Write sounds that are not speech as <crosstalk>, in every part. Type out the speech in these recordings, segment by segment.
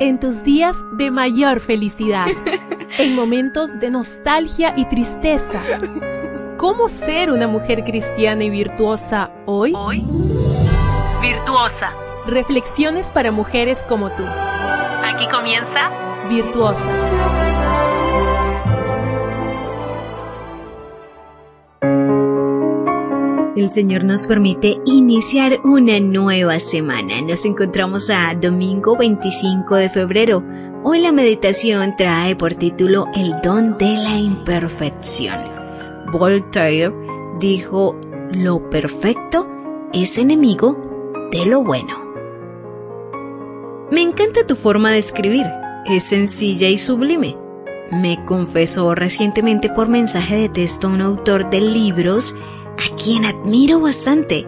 en tus días de mayor felicidad, <laughs> en momentos de nostalgia y tristeza. ¿Cómo ser una mujer cristiana y virtuosa hoy? Hoy, virtuosa. Reflexiones para mujeres como tú. Aquí comienza Virtuosa. Señor nos permite iniciar una nueva semana. Nos encontramos a domingo 25 de febrero. Hoy la meditación trae por título El don de la imperfección. Voltaire dijo, lo perfecto es enemigo de lo bueno. Me encanta tu forma de escribir. Es sencilla y sublime. Me confesó recientemente por mensaje de texto un autor de libros a quien admiro bastante.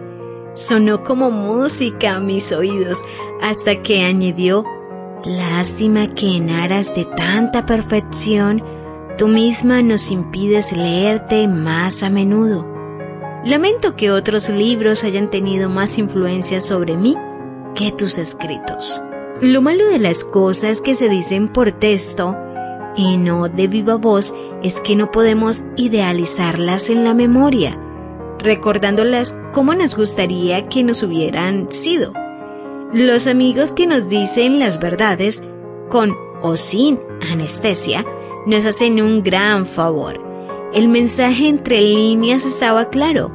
Sonó como música a mis oídos hasta que añadió, lástima que en aras de tanta perfección, tú misma nos impides leerte más a menudo. Lamento que otros libros hayan tenido más influencia sobre mí que tus escritos. Lo malo de las cosas que se dicen por texto y no de viva voz es que no podemos idealizarlas en la memoria recordándolas como nos gustaría que nos hubieran sido. Los amigos que nos dicen las verdades, con o sin anestesia, nos hacen un gran favor. El mensaje entre líneas estaba claro.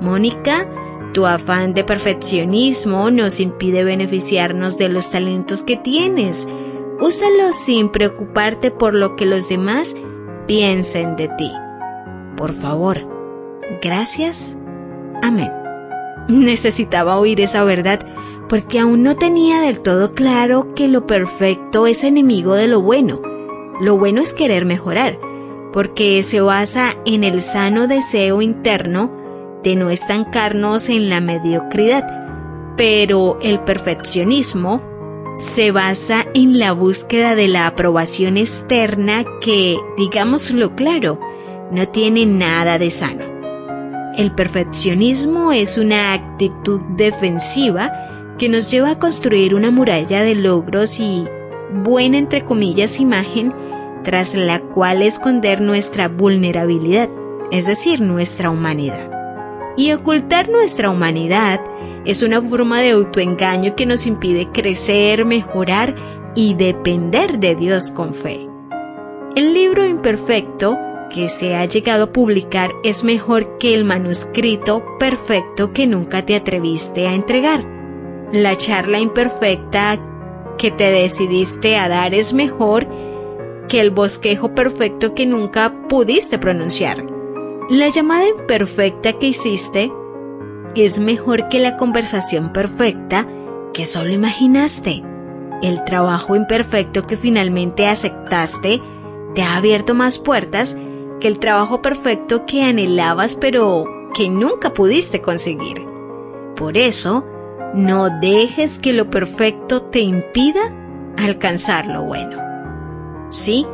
Mónica, tu afán de perfeccionismo nos impide beneficiarnos de los talentos que tienes. Úsalos sin preocuparte por lo que los demás piensen de ti. Por favor, Gracias. Amén. Necesitaba oír esa verdad porque aún no tenía del todo claro que lo perfecto es enemigo de lo bueno. Lo bueno es querer mejorar, porque se basa en el sano deseo interno de no estancarnos en la mediocridad. Pero el perfeccionismo se basa en la búsqueda de la aprobación externa que, digámoslo claro, no tiene nada de sano. El perfeccionismo es una actitud defensiva que nos lleva a construir una muralla de logros y buena entre comillas imagen tras la cual esconder nuestra vulnerabilidad, es decir, nuestra humanidad. Y ocultar nuestra humanidad es una forma de autoengaño que nos impide crecer, mejorar y depender de Dios con fe. El libro imperfecto que se ha llegado a publicar es mejor que el manuscrito perfecto que nunca te atreviste a entregar. La charla imperfecta que te decidiste a dar es mejor que el bosquejo perfecto que nunca pudiste pronunciar. La llamada imperfecta que hiciste es mejor que la conversación perfecta que solo imaginaste. El trabajo imperfecto que finalmente aceptaste te ha abierto más puertas que el trabajo perfecto que anhelabas pero que nunca pudiste conseguir. Por eso, no dejes que lo perfecto te impida alcanzar lo bueno. Sí,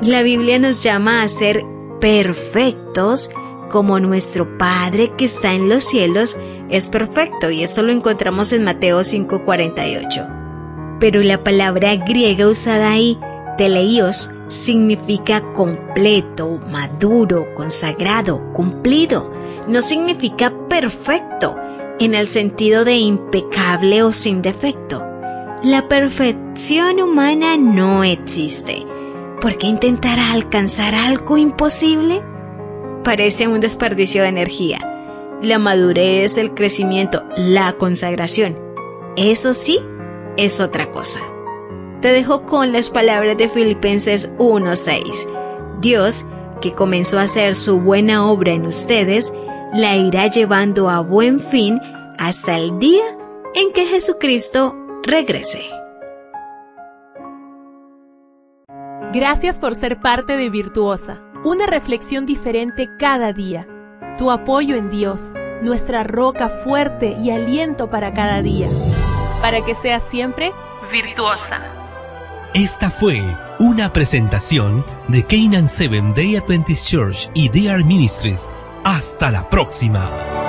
la Biblia nos llama a ser perfectos como nuestro Padre que está en los cielos es perfecto y esto lo encontramos en Mateo 5:48. Pero la palabra griega usada ahí, teleios, significa completo, maduro, consagrado, cumplido. No significa perfecto en el sentido de impecable o sin defecto. La perfección humana no existe. ¿Por qué intentar alcanzar algo imposible? Parece un desperdicio de energía. La madurez, el crecimiento, la consagración. Eso sí, es otra cosa te dejo con las palabras de Filipenses 1:6. Dios, que comenzó a hacer su buena obra en ustedes, la irá llevando a buen fin hasta el día en que Jesucristo regrese. Gracias por ser parte de Virtuosa, una reflexión diferente cada día. Tu apoyo en Dios, nuestra roca fuerte y aliento para cada día. Para que seas siempre virtuosa. Esta fue una presentación de Canaan Seven Day Adventist Church y DR Ministries. Hasta la próxima.